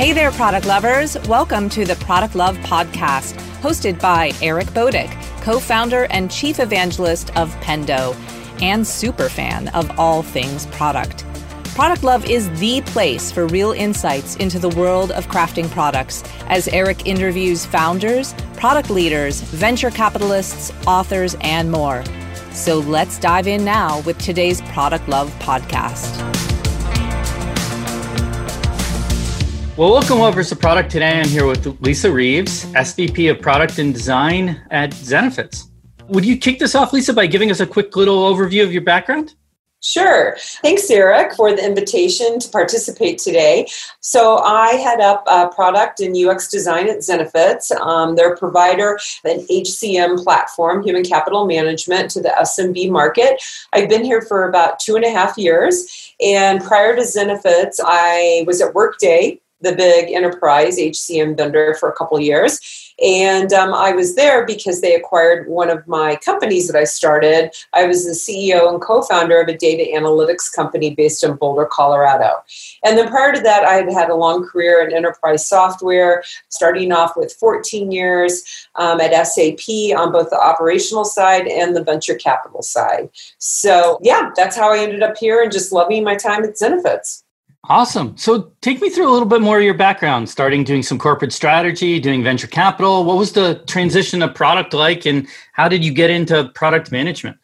Hey there, product lovers. Welcome to the Product Love Podcast, hosted by Eric Boduch, co founder and chief evangelist of Pendo, and super fan of all things product. Product Love is the place for real insights into the world of crafting products as Eric interviews founders, product leaders, venture capitalists, authors, and more. So let's dive in now with today's Product Love podcast. Well, welcome over to Product Today. I'm here with Lisa Reeves, SVP of Product and Design at Zenefits. Would you kick this off, Lisa, by giving us a quick little overview of your background? Sure. Thanks, Eric, for the invitation to participate today. So, I head up uh, product and UX design at Zenefits. Um, they're a provider of an HCM platform, human capital management, to the SMB market. I've been here for about two and a half years. And prior to Zenefits, I was at Workday, the big enterprise HCM vendor, for a couple years. And um, I was there because they acquired one of my companies that I started. I was the CEO and co founder of a data analytics company based in Boulder, Colorado. And then prior to that, I had had a long career in enterprise software, starting off with 14 years um, at SAP on both the operational side and the venture capital side. So, yeah, that's how I ended up here and just loving my time at Zenefits. Awesome. So take me through a little bit more of your background, starting doing some corporate strategy, doing venture capital. What was the transition of product like, and how did you get into product management?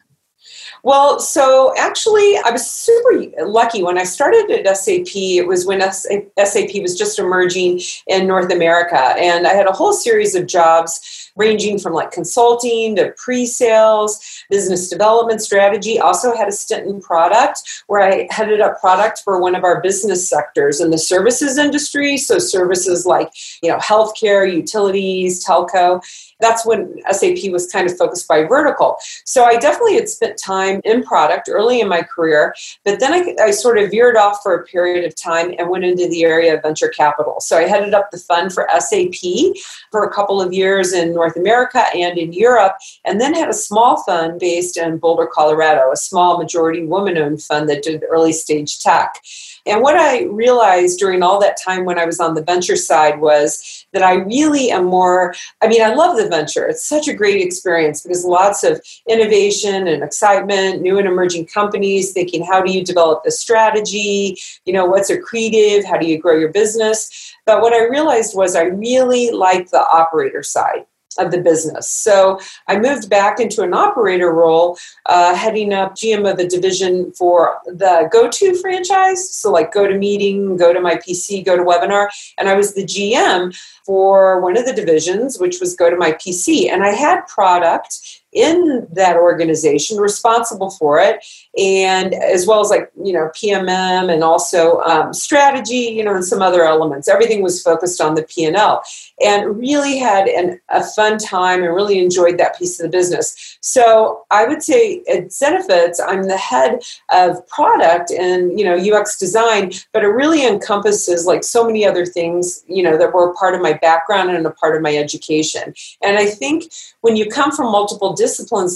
Well, so actually, I was super lucky when I started at SAP. It was when SAP was just emerging in North America, and I had a whole series of jobs ranging from like consulting to pre-sales, business development strategy. Also had a stint in product where I headed up product for one of our business sectors in the services industry. So services like you know healthcare, utilities, telco that's when SAP was kind of focused by vertical. So I definitely had spent time in product early in my career, but then I, I sort of veered off for a period of time and went into the area of venture capital. So I headed up the fund for SAP for a couple of years in North America and in Europe, and then had a small fund based in Boulder, Colorado, a small majority woman owned fund that did early stage tech. And what I realized during all that time when I was on the venture side was that I really am more, I mean, I love the venture. It's such a great experience because lots of innovation and excitement, new and emerging companies thinking, how do you develop the strategy? You know, what's accretive? How do you grow your business? But what I realized was I really like the operator side of the business. So I moved back into an operator role, uh, heading up GM of the division for the GoTo franchise. So like Go to Meeting, Go to My PC, Go to Webinar. and I was the GM for one of the divisions, which was Go to My PC. and I had product in that organization responsible for it. And as well as like you know pmm and also um, strategy you know and some other elements. Everything was focused on the p&l and really had an, a fun time and really enjoyed that piece of the business. So i would say at zenefits i'm the head of product and you know ux design but it really encompasses like so many other things you know that were part of my background and a part of my education. And i think when you come from multiple disciplines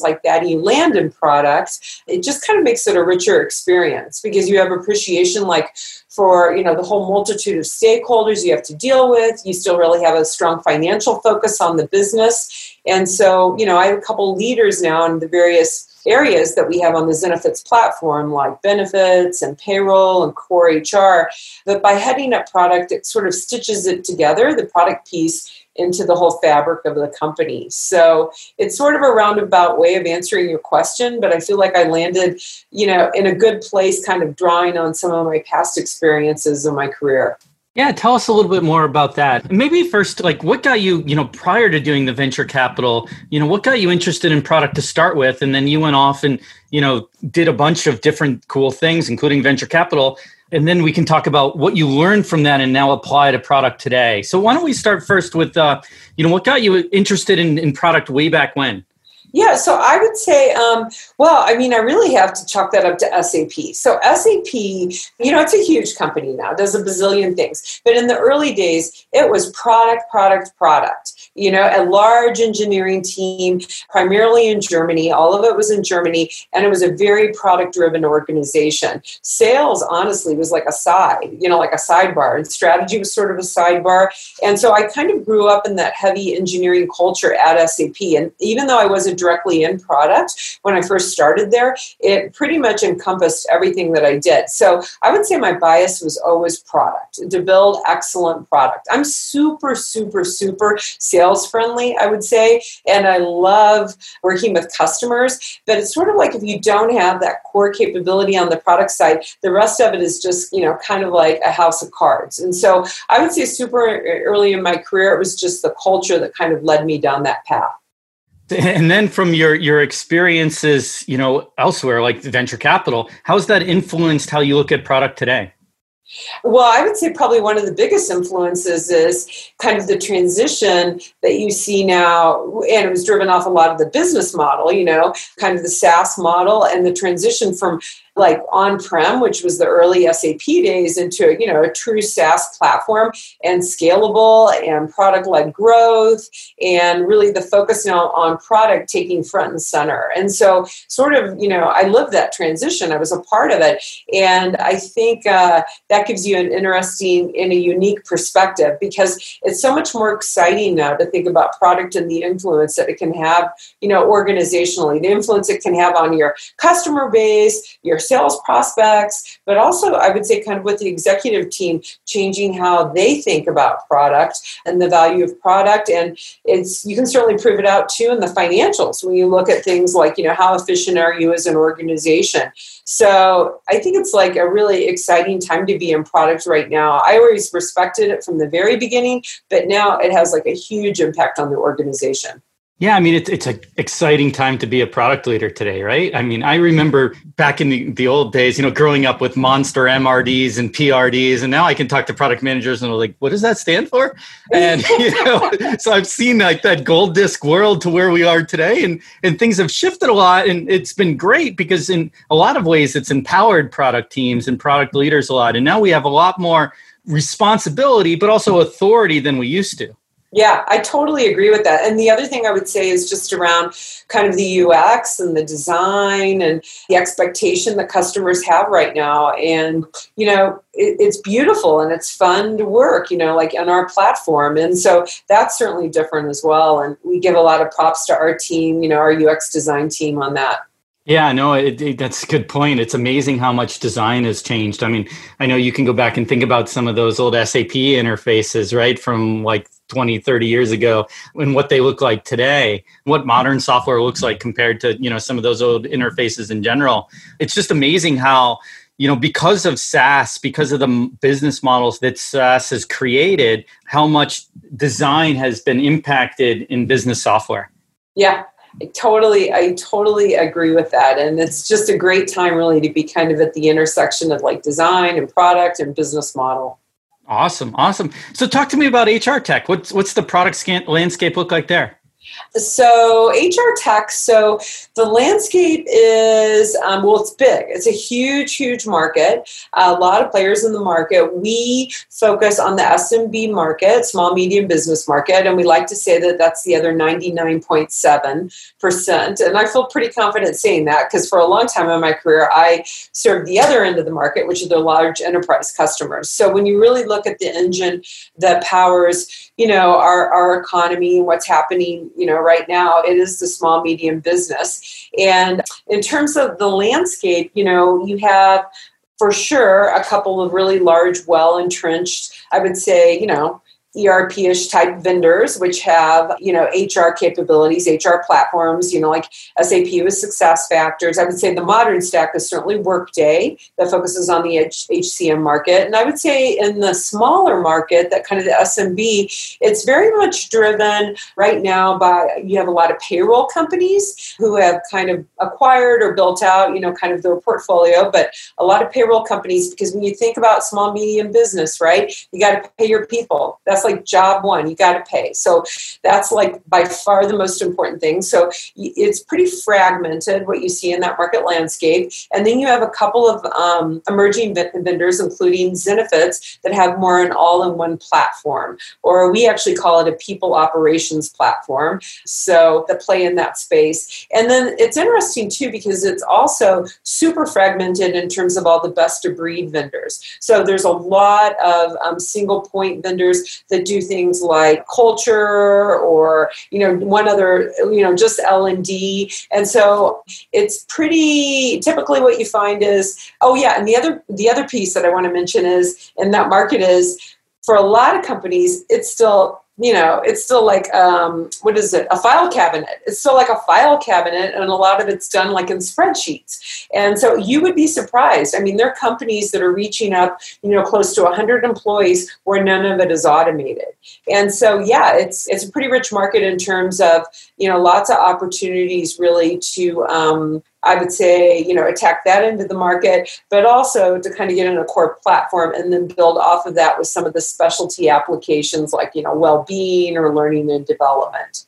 like that you land in product, it just kind of makes it a richer experience because you have appreciation like for you know the whole multitude of stakeholders you have to deal with. You still really have a strong financial focus on the business. And so you know i have a couple leaders now in the various areas that we have on the Zenefits platform, like benefits and payroll and core HR, But by heading up product, it sort of stitches it together, the product piece, into the whole fabric of the company. So it's sort of a roundabout way of answering your question, but I feel like I landed, you know, in a good place, kind of drawing on some of my past experiences in my career. Yeah, tell us a little bit more about that. Maybe first, like what got you, you know, prior to doing the venture capital, you know, what got you interested in product to start with? And then you went off and, you know, did a bunch of different cool things, including venture capital and then we can talk about what you learned from that and now apply to product today. So why don't we start first with, uh, you know, what got you interested in, in product way back when? Yeah, so I would say, um, well, I mean, I really have to chalk that up to SAP. So SAP, you know, it's a huge company now, does a bazillion things. But in the early days, it was product, product, product. You know, a large engineering team, primarily in Germany. All of it was in Germany, and it was a very product-driven organization. Sales, honestly, was like a side, you know, like a sidebar, and strategy was sort of a sidebar. And so I kind of grew up in that heavy engineering culture at SAP. And even though I wasn't directly in product when I first started there, it pretty much encompassed everything that I did. So I would say my bias was always product to build excellent product. I'm super, super, super sales friendly, I would say, and I love working with customers. But it's sort of like if you don't have that core capability on the product side, the rest of it is just, you know, kind of like a house of cards. And so I would say super early in my career, it was just the culture that kind of led me down that path and then from your your experiences you know elsewhere like venture capital how's that influenced how you look at product today well, I would say probably one of the biggest influences is kind of the transition that you see now, and it was driven off a lot of the business model, you know, kind of the SaaS model and the transition from like on-prem, which was the early SAP days, into you know a true SaaS platform and scalable and product-led growth, and really the focus now on product taking front and center. And so, sort of, you know, I lived that transition. I was a part of it, and I think uh, that gives you an interesting and a unique perspective because it's so much more exciting now to think about product and the influence that it can have, you know, organizationally, the influence it can have on your customer base, your sales prospects, but also I would say kind of with the executive team changing how they think about product and the value of product. And it's you can certainly prove it out too in the financials when you look at things like, you know, how efficient are you as an organization? So I think it's like a really exciting time to be in product right now. I always respected it from the very beginning, but now it has like a huge impact on the organization. Yeah, I mean it's it's an exciting time to be a product leader today, right? I mean, I remember back in the, the old days, you know, growing up with monster MRDs and PRDs, and now I can talk to product managers and they're like, "What does that stand for?" And you know, so I've seen like that gold disc world to where we are today, and and things have shifted a lot, and it's been great because in a lot of ways it's empowered product teams and product leaders a lot, and now we have a lot more responsibility, but also authority than we used to. Yeah, I totally agree with that. And the other thing I would say is just around kind of the UX and the design and the expectation that customers have right now. And, you know, it, it's beautiful and it's fun to work, you know, like on our platform. And so that's certainly different as well. And we give a lot of props to our team, you know, our UX design team on that. Yeah, no, it, it, that's a good point. It's amazing how much design has changed. I mean, I know you can go back and think about some of those old SAP interfaces, right, from like 20, 30 years ago and what they look like today, what modern software looks like compared to, you know, some of those old interfaces in general. It's just amazing how, you know, because of SaaS, because of the business models that SaaS has created, how much design has been impacted in business software. Yeah, I totally, I totally agree with that. And it's just a great time really to be kind of at the intersection of like design and product and business model. Awesome. Awesome. So talk to me about HR tech. What's, what's the product scan- landscape look like there? So HR tech. So the landscape is um, well, it's big. It's a huge, huge market. A lot of players in the market. We focus on the SMB market, small medium business market, and we like to say that that's the other ninety nine point seven percent. And I feel pretty confident saying that because for a long time in my career, I served the other end of the market, which are the large enterprise customers. So when you really look at the engine that powers, you know, our our economy and what's happening you know right now it is the small medium business. And in terms of the landscape you know you have for sure a couple of really large well entrenched i would say you know ERP-ish type vendors, which have you know HR capabilities, HR platforms, you know like SAP with Success Factors. I would say the modern stack is certainly Workday that focuses on the HCM market, and I would say in the smaller market, that kind of the SMB, it's very much driven right now by you have a lot of payroll companies who have kind of acquired or built out you know kind of their portfolio, but a lot of payroll companies because when you think about small medium business, right, you got to pay your people. That's That's like job one. You got to pay. So that's like by far the most important thing. So it's pretty fragmented what you see in that market landscape. And then you have a couple of um, emerging vendors, including Zenefits, that have more an all in one platform, or we actually call it a people operations platform. So that play in that space. And then it's interesting too because it's also super fragmented in terms of all the best of breed vendors. So there's a lot of um, single point vendors that do things like culture or you know one other you know just L and D. And so it's pretty typically what you find is oh yeah, and the other the other piece that I want to mention is in that market is for a lot of companies, it's still you know, it's still like um, what is it? A file cabinet. It's still like a file cabinet, and a lot of it's done like in spreadsheets. And so you would be surprised. I mean, there are companies that are reaching up, you know, close to 100 employees where none of it is automated. And so, yeah, it's it's a pretty rich market in terms of you know lots of opportunities really to um, I would say, you know, attack that into the market, but also to kind of get in a core platform and then build off of that with some of the specialty applications like, you know, well-being or learning and development.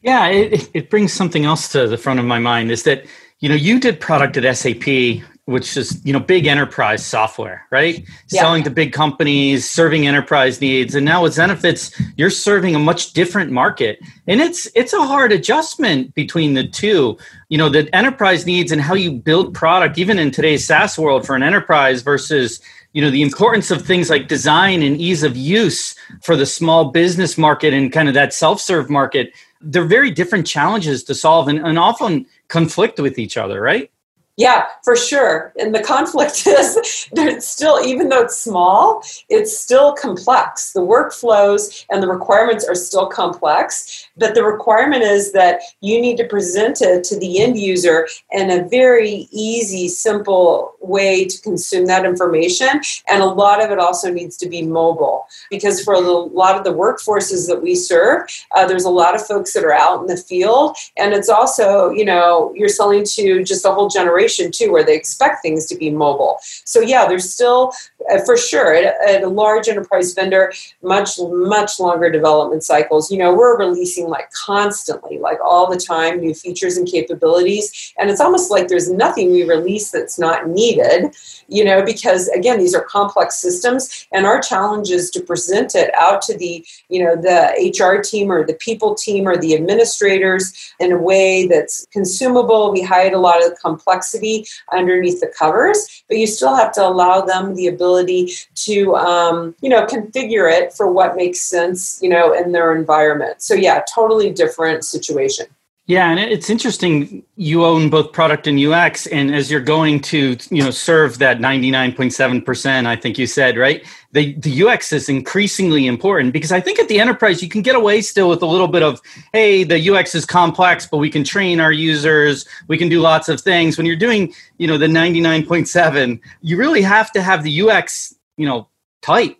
Yeah, it, it brings something else to the front of my mind is that, you know, you did product at SAP which is you know big enterprise software right? Yeah. selling to big companies serving enterprise needs and now with zenefits you're serving a much different market. And it's it's a hard adjustment between the two. You know the enterprise needs and how you build product even in today's saas world for an enterprise versus you know the importance of things like design and ease of use for the small business market and kind of that self-serve market. They're very different challenges to solve and, and often conflict with each other right yeah, for sure. And the conflict is there's still, even though it's small, it's still complex. The workflows and the requirements are still complex, but the requirement is that you need to present it to the end user in a very easy, simple way to consume that information. And a lot of it also needs to be mobile because for a lot of the workforces that we serve, uh, there's a lot of folks that are out in the field. And it's also, you know, you're selling to just a whole generation generation too, where they expect things to be mobile. So yeah, there's still uh, for sure at, at, a large enterprise vendor much much longer development cycles. You know, we're releasing like constantly, like all the time, new features and capabilities, and it's almost like there's nothing we release that's not needed. You know, because again, these are complex systems, and our challenge is to present it out to the you know the HR team or the people team or the administrators in a way that's consumable. We hide a lot of complexity complexity underneath the covers, but you still have to allow them the ability to, um, you know, configure it for what makes sense, you know, in their environment. So yeah, totally different situation. Yeah, and it's interesting. You own both product and UX, and as you're going to, you know, serve that 99.7 percent, I think you said, right? The the UX is increasingly important because I think at the enterprise you can get away still with a little bit of, hey, the UX is complex, but we can train our users, we can do lots of things. When you're doing, you know, the 99.7, you really have to have the UX, you know, tight.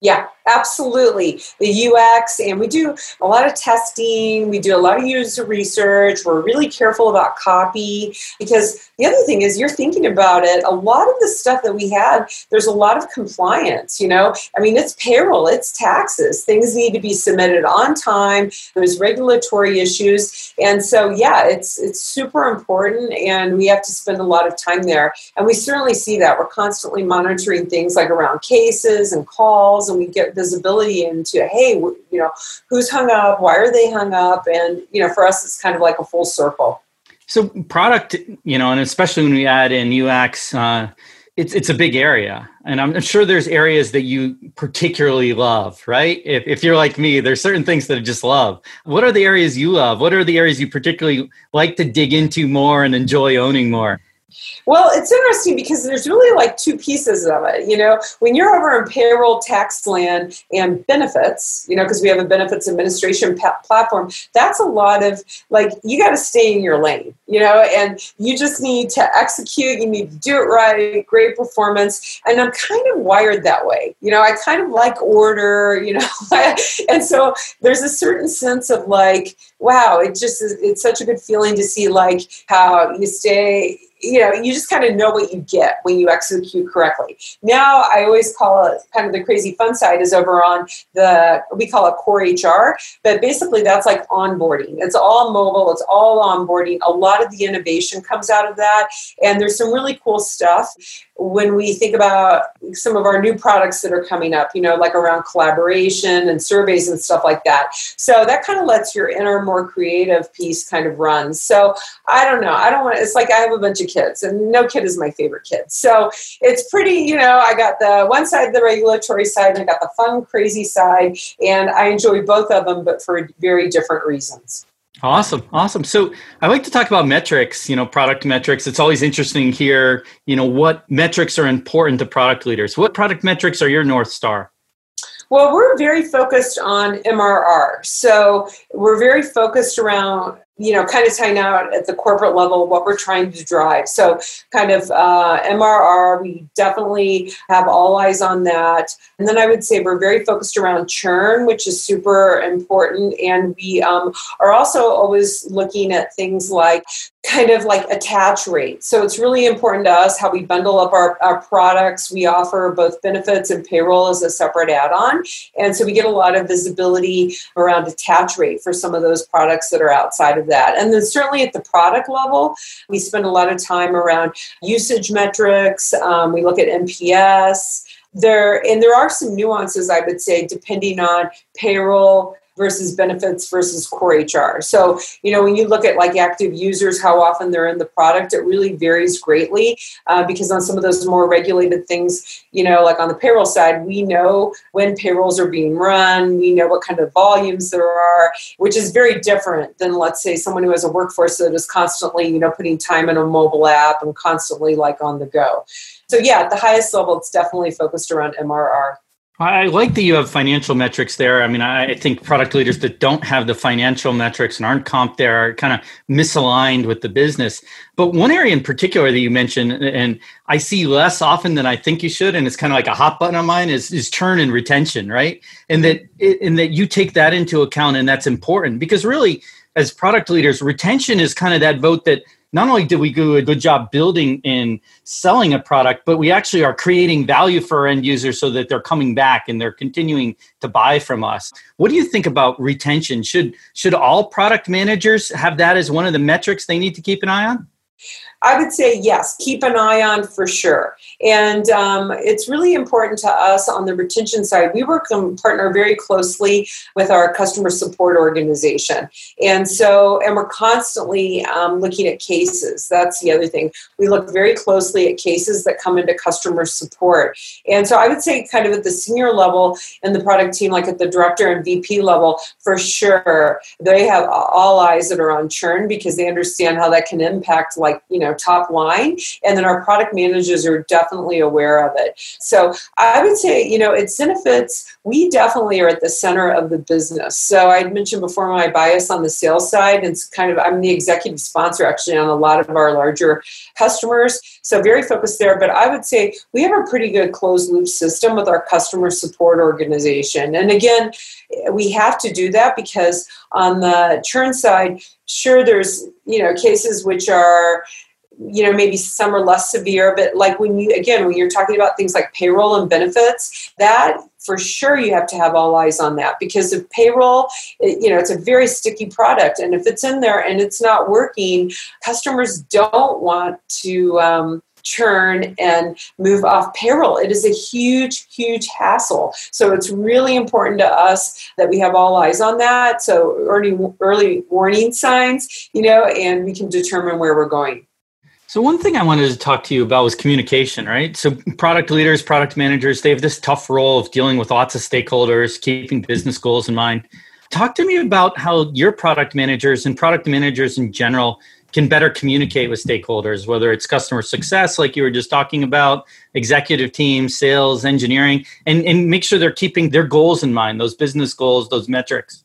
Yeah, Absolutely. The UX, and we do a lot of testing, we do a lot of user research, we're really careful about copy because the other thing is you're thinking about it, a lot of the stuff that we have, there's a lot of compliance, you know? I mean, it's payroll, it's taxes, things need to be submitted on time, there's regulatory issues. And so yeah, it's it's super important and we have to spend a lot of time there. And we certainly see that. We're constantly monitoring things like around cases and calls and we get visibility into hey you know who's hung up why are they hung up? And you know for us it's kind of like a full circle. So product you know and especially when we add in ux uh, it's it's a big area. And i'm sure there's areas that you particularly love right? If, if you're like me there's certain things that i just love. What are the areas you love? What are the areas you particularly like to dig into more and enjoy owning more well, it's interesting because there's really like two pieces of it. You know, when you're over in payroll, tax land, and benefits, you know, because we have a benefits administration platform, that's a lot of like, you got to stay in your lane, you know, and you just need to execute, you need to do it right, great performance. And I'm kind of wired that way. You know, I kind of like order, you know, and so there's a certain sense of like, wow, it just is, it's such a good feeling to see like how you stay you know, you just kind of know what you get when you execute correctly. Now, I always call it kind of the crazy fun side is over on the, we call it core HR, but basically that's like onboarding. It's all mobile, it's all onboarding. A lot of the innovation comes out of that. And there's some really cool stuff when we think about some of our new products that are coming up, you know, like around collaboration and surveys and stuff like that. So that kind of lets your inner, more creative piece kind of run. So I don't know. I don't want, it's like I have a bunch of kids and no kid is my favorite kid. So it's pretty, you know, I got the one side, the regulatory side, and I got the fun, crazy side. And I enjoy both of them, but for very different reasons. Awesome. Awesome. So I like to talk about metrics, you know, product metrics. It's always interesting here, you know, what metrics are important to product leaders. What product metrics are your North Star? Well, we're very focused on MRR. So we're very focused around you know, kind of tying out at the corporate level what we're trying to drive. So, kind of uh, MRR, we definitely have all eyes on that. And then I would say we're very focused around churn, which is super important. And we um, are also always looking at things like kind of like attach rate. So it's really important to us how we bundle up our, our products. We offer both benefits and payroll as a separate add on. And so we get a lot of visibility around attach rate for some of those products that are outside of that. And then certainly at the product level, we spend a lot of time around usage metrics. Um, we look at NPS. There and there are some nuances, I would say, depending on payroll versus benefits versus core HR. So, you know, when you look at like active users, how often they're in the product, it really varies greatly uh, because on some of those more regulated things, you know, like on the payroll side, we know when payrolls are being run, we know what kind of volumes there are, which is very different than, let's say, someone who has a workforce that is constantly, you know, putting time in a mobile app and constantly like on the go. So, yeah, at the highest level, it's definitely focused around MRR. I like that you have financial metrics there. I mean, I think product leaders that don't have the financial metrics and aren't comp there are kind of misaligned with the business. But one area in particular that you mentioned, and I see less often than I think you should, and it's kind of like a hot button on mine, is, is churn and retention, right? And that and that you take that into account, and that's important because really, as product leaders, retention is kind of that vote that not only did we do a good job building and selling a product, but we actually are creating value for our end users so that they're coming back and they're continuing to buy from us. What do you think about retention? Should should all product managers have that as one of the metrics they need to keep an eye on? I would say yes, keep an eye on for sure. And um, it's really important to us on the retention side. We work and partner very closely with our customer support organization. And so, and we're constantly um, looking at cases. That's the other thing. We look very closely at cases that come into customer support. And so, I would say, kind of at the senior level and the product team, like at the director and VP level, for sure, they have all eyes that are on churn because they understand how that can impact, like, you know, know top line and then our product managers are definitely aware of it. So i would say you know at Zenefits we definitely are at the center of the business. So i mentioned before my bias on the sales side and it's kind of i'm the executive sponsor actually on a lot of our larger customers so very focused there. But i would say we have a pretty good closed loop system with our customer support organization. And again we have to do that because on the churn side sure there's you know cases which are you know maybe some are less severe but like when you again when you're talking about things like payroll and benefits that for sure you have to have all eyes on that because if payroll it, you know it's a very sticky product and if it's in there and it's not working customers don't want to um, churn and move off payroll. It is a huge, huge hassle. So it's really important to us that we have all eyes on that. So early, early warning signs, you know, and we can determine where we're going. So one thing I wanted to talk to you about was communication, right? So product leaders, product managers, they have this tough role of dealing with lots of stakeholders, keeping business goals in mind. Talk to me about how your product managers and product managers in general can better communicate with stakeholders, whether it's customer success, like you were just talking about, executive teams, sales, engineering, and, and make sure they're keeping their goals in mind, those business goals, those metrics.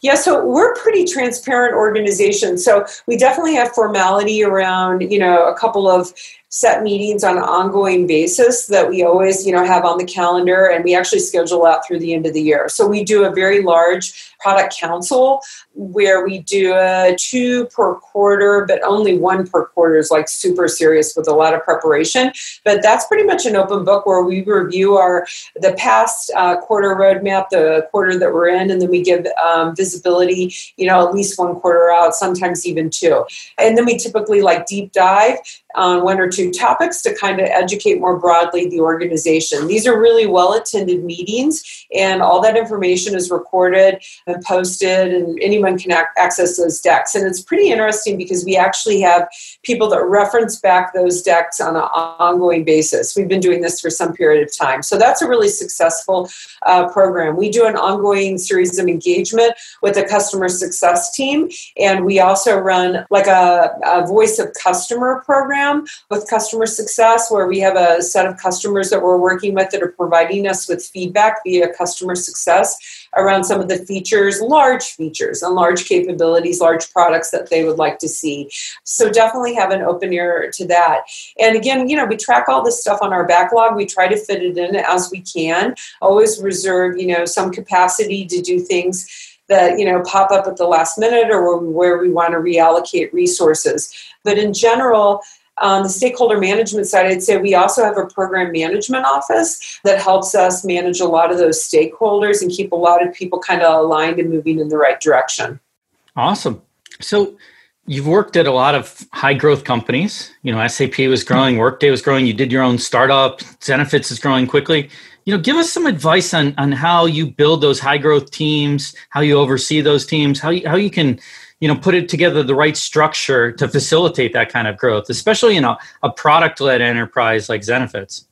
Yeah, so we're pretty transparent organization. So we definitely have formality around, you know, a couple of set meetings on an ongoing basis that we always, you know, have on the calendar and we actually schedule out through the end of the year. So we do a very large product council where we do a two per quarter, but only one per quarter is like super serious with a lot of preparation. But that's pretty much an open book where we review our the past uh, quarter roadmap, the quarter that we're in, and then we give um, visibility, you know, at least one quarter out, sometimes even two. And then we typically like deep dive on one or two topics to kind of educate more broadly the organization. These are really well attended meetings, and all that information is recorded and posted, and anyone can ac- access those decks. And it's pretty interesting because we actually have people that reference back those decks on an ongoing basis. We've been doing this for some period of time. So that's a really successful uh, program. We do an ongoing series of engagement with the customer success team, and we also run like a, a voice of customer program with customer success where we have a set of customers that we're working with that are providing us with feedback via customer success around some of the features, large features and large capabilities, large products that they would like to see. So definitely have an open ear to that. And again, you know, we track all this stuff on our backlog. We try to fit it in as we can. Always reserve, you know, some capacity to do things that you know pop up at the last minute or where we want to reallocate resources but in general on the stakeholder management side, I'd say we also have a program management office that helps us manage a lot of those stakeholders and keep a lot of people kind of aligned and moving in the right direction. Awesome. So you've worked at a lot of high growth companies. You know, SAP was growing, Workday was growing, you did your own startup, Zenefits is growing quickly. You know, give us some advice on on how you build those high growth teams, how you oversee those teams, how you, how you can you know put it together the right structure to facilitate that kind of growth especially in a, a product led enterprise like zenefits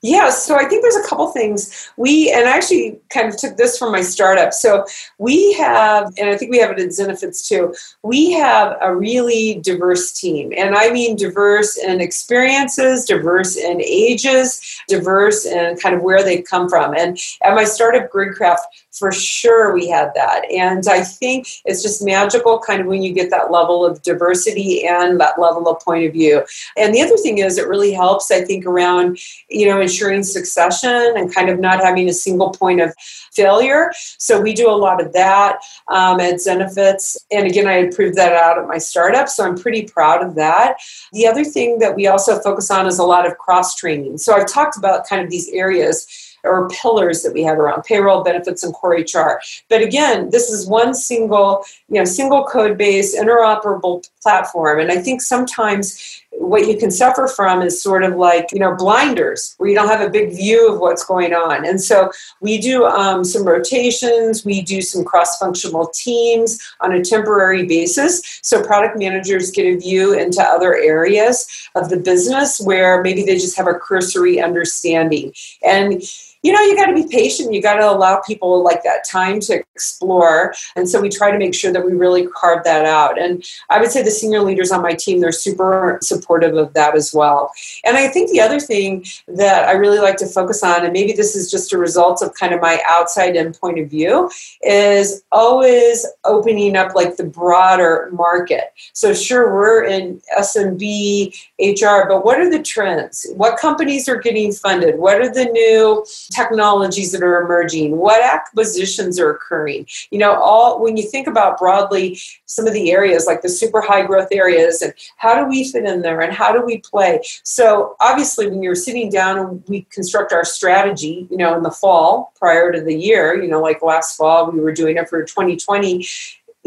yeah, so I think there's a couple things. We, and I actually kind of took this from my startup. So we have, and I think we have it at Zenefits too, we have a really diverse team. And I mean diverse in experiences, diverse in ages, diverse in kind of where they come from. And at my startup, Gridcraft, for sure we had that. And I think it's just magical kind of when you get that level of diversity and that level of point of view. And the other thing is, it really helps, I think, around, you know, ensuring succession and kind of not having a single point of failure. So we do a lot of that um, at Zenefits. And again, I proved that out at my startup. So I'm pretty proud of that. The other thing that we also focus on is a lot of cross training. So I've talked about kind of these areas or pillars that we have around payroll benefits and core hr but again this is one single you know single code base interoperable platform and i think sometimes what you can suffer from is sort of like you know blinders where you don't have a big view of what's going on. And so we do um, some rotations we do some cross-functional teams on a temporary basis. So product managers get a view into other areas of the business where maybe they just have a cursory understanding. And you know, you got to be patient. You got to allow people like that time to explore. And so we try to make sure that we really carve that out. And I would say the senior leaders on my team, they're super supportive of that as well. And I think the other thing that I really like to focus on, and maybe this is just a result of kind of my outside in point of view, is always opening up like the broader market. So sure, we're in SMB, HR, but what are the trends? What companies are getting funded? What are the new technologies that are emerging, what acquisitions are occurring. You know, all when you think about broadly some of the areas like the super high growth areas and how do we fit in there and how do we play. So obviously when you're sitting down and we construct our strategy, you know, in the fall prior to the year, you know, like last fall we were doing it for 2020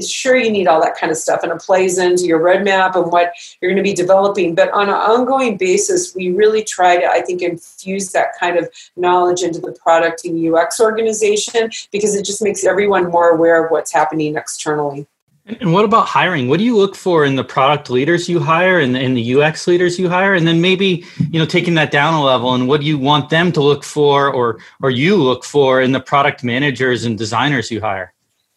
sure you need all that kind of stuff and it plays into your roadmap and what you're going to be developing but on an ongoing basis we really try to i think infuse that kind of knowledge into the product and ux organization because it just makes everyone more aware of what's happening externally and what about hiring? What do you look for in the product leaders you hire and in the UX leaders you hire? And then maybe, you know, taking that down a level and what do you want them to look for or or you look for in the product managers and designers you hire?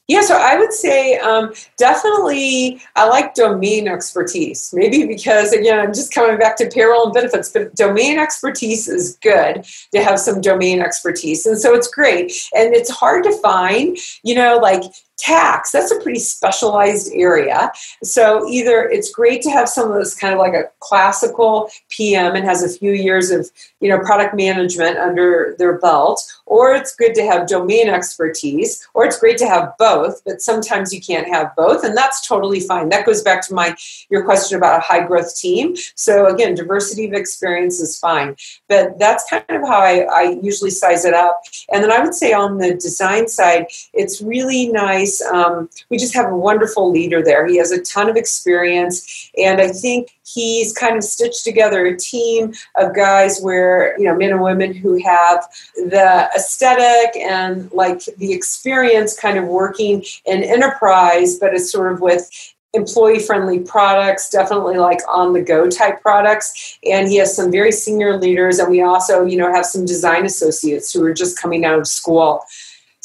Yeah, so I would say um, definitely I like domain expertise. Maybe because, again, I'm just coming back to payroll and benefits, but domain expertise is good to have some domain expertise. And so it's great. And it's hard to find, you know, like tax. That's a pretty specialized area. So either it's great to have someone that's kind of like a classical pm and has a few years of you know product management under their belt or it's good to have domain expertise or it's great to have both but sometimes you can't have both and that's totally fine. That goes back to my your question about a high growth team. So again diversity of experience is fine but that's kind of how I, I usually size it up. And then i would say on the design side it's really nice nice. Um, we just have a wonderful leader there. He has a ton of experience, and I think he's kind of stitched together a team of guys where you know men and women who have the aesthetic and like the experience kind of working in enterprise but it's sort of with employee friendly products, definitely like on the go type products. And he has some very senior leaders. And we also, you know, have some design associates who are just coming out of school.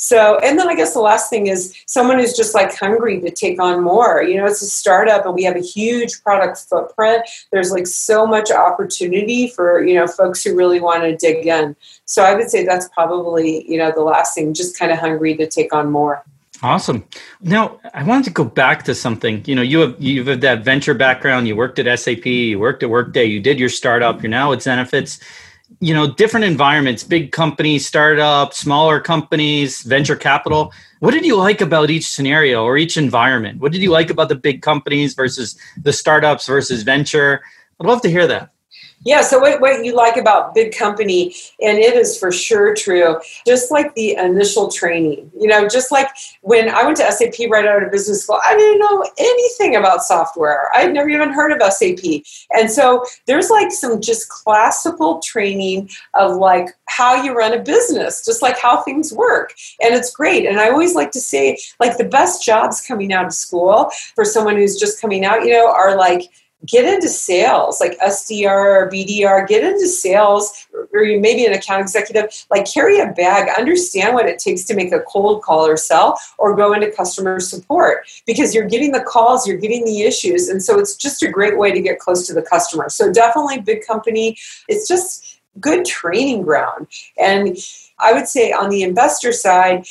So, and then I guess the last thing is someone who's just like hungry to take on more. You know, it's a startup and we have a huge product footprint. There's like so much opportunity for, you know, folks who really want to dig in. So I would say that's probably, you know, the last thing, just kind of hungry to take on more. Awesome. Now, I wanted to go back to something. You know, you have you have that venture background. You worked at SAP. You worked at Workday. You did your startup. You're now at Zenefits you know different environments big companies startup smaller companies venture capital. What did you like about each scenario or each environment? What did you like about the big companies versus the startups versus venture? I'd love to hear that yeah, so what, what you like about big company, and it is for sure true, just like the initial training, you know, just like when I went to SAP right out of business school, I didn't know anything about software. I'd never even heard of SAP. And so there's like some just classical training of like how you run a business, just like how things work. And it's great. And I always like to say, like, the best jobs coming out of school for someone who's just coming out, you know, are like, get into sales like SDR or BDR, get into sales, or you maybe an account executive, like carry a bag, understand what it takes to make a cold call or sell, or go into customer support because you're getting the calls, you're getting the issues. And so it's just a great way to get close to the customer. So definitely big company. It's just good training ground. And I would say on the investor side,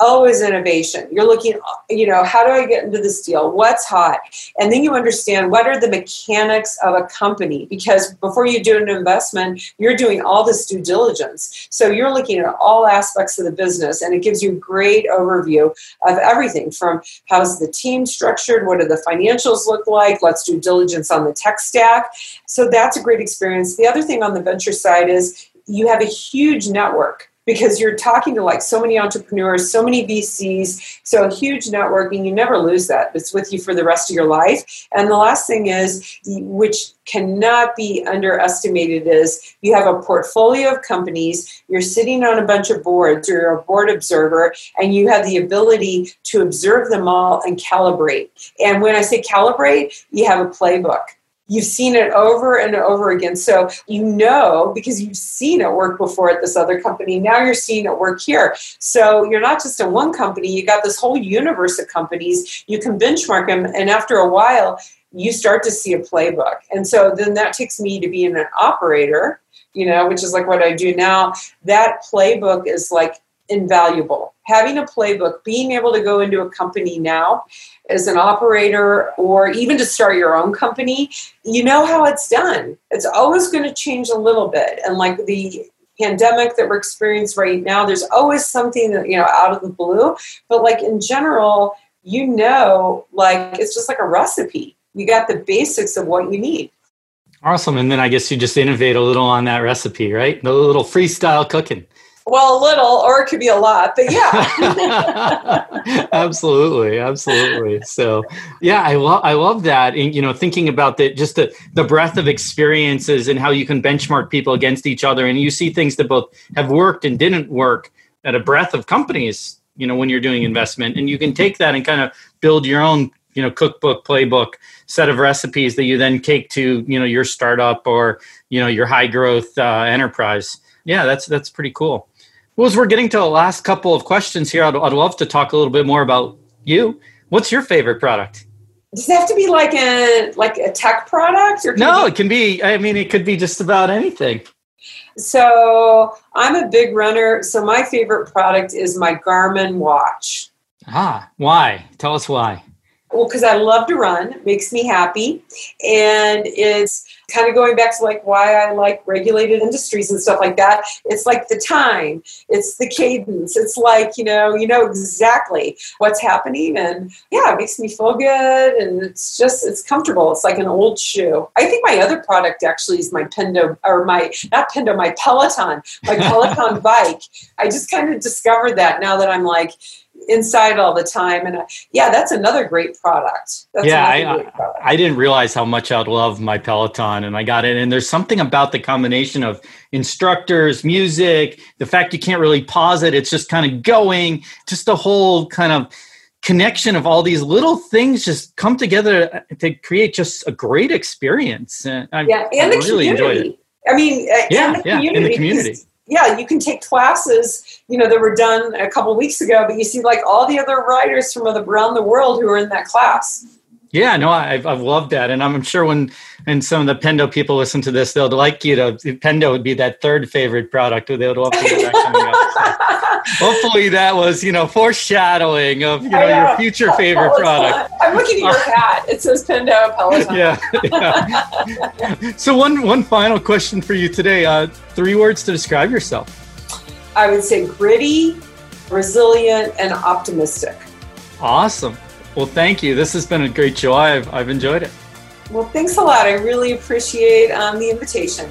Oh, always innovation. You're looking you know how do i get into this deal? What's hot? And then you understand what are the mechanics of a company because before you do an investment you're doing all this due diligence. So you're looking at all aspects of the business and it gives you a great overview of everything from how's the team structured what do the financials look like let's do diligence on the tech stack. So that's a great experience. The other thing on the venture side is you have a huge network because you're talking to like so many entrepreneurs, so many VCs, so huge networking. You never lose that. It's with you for the rest of your life. And the last thing is, which cannot be underestimated, is you have a portfolio of companies, you're sitting on a bunch of boards, or you're a board observer, and you have the ability to observe them all and calibrate. And when I say calibrate, you have a playbook you've seen it over and over again. So you know because you've seen it work before at this other company. Now you're seeing it work here. So you're not just in one company, you got this whole universe of companies. You can benchmark them, and after a while, you start to see a playbook. And so then that takes me to being an operator, you know, which is like what I do now. That playbook is like invaluable. Having a playbook, being able to go into a company now as an operator or even to start your own company, you know how it's done. It's always going to change a little bit. And like the pandemic that we're experiencing right now, there's always something that, you know, out of the blue. But like in general, you know, like it's just like a recipe. You got the basics of what you need. Awesome. And then I guess you just innovate a little on that recipe, right? A little freestyle cooking. Well, a little, or it could be a lot, but yeah. absolutely, absolutely. So, yeah, I love I love that. And you know, thinking about the just the the breadth of experiences and how you can benchmark people against each other, and you see things that both have worked and didn't work at a breadth of companies. You know, when you're doing investment, and you can take that and kind of build your own you know cookbook playbook set of recipes that you then take to you know your startup or you know your high growth uh, enterprise yeah that's that's pretty cool well, as we're getting to the last couple of questions here, I'd, I'd love to talk a little bit more about you. What's your favorite product? Does it have to be like a like a tech product, or no? It, it can be. I mean, it could be just about anything. So I'm a big runner. So my favorite product is my Garmin watch. Ah, why? Tell us why. Well, because I love to run, it makes me happy. And it's kind of going back to like why I like regulated industries and stuff like that. It's like the time, it's the cadence. It's like, you know, you know exactly what's happening. And yeah, it makes me feel good. And it's just, it's comfortable. It's like an old shoe. I think my other product actually is my Pendo, or my, not Pendo, my Peloton, my Peloton bike. I just kind of discovered that now that I'm like, inside all the time. And uh, yeah, that's another great product. That's yeah, I, product. I, didn't realize how much I'd love my Peloton, and I got it. And there's something about the combination of instructors, music, the fact you can't really pause it; it's just kind of going. Just the whole kind of connection of all these little things just come together to create just a great experience. And I, yeah, and I the really community. enjoyed it. I mean, uh, yeah, yeah, in the community yeah, you can take classes, you know, that were done a couple weeks ago, but you see like all the other writers from around the world who are in that class. Yeah, no, I've, I've loved that. And I'm sure when and some of the Pendo people listen to this, they'll like you to, Pendo would be that third favorite product. They would love to get that coming up. So hopefully that was, you know, foreshadowing of, you know, know. your future favorite Peloton. product. I'm looking at your hat. It says Pendo Peloton. Yeah. yeah. so one, one final question for you today. Uh, three words to describe yourself. I would say gritty, resilient, and optimistic. Awesome. Well, thank you. This has been a great show. I've, I've enjoyed it. Well, thanks a lot. I really appreciate um, the invitation.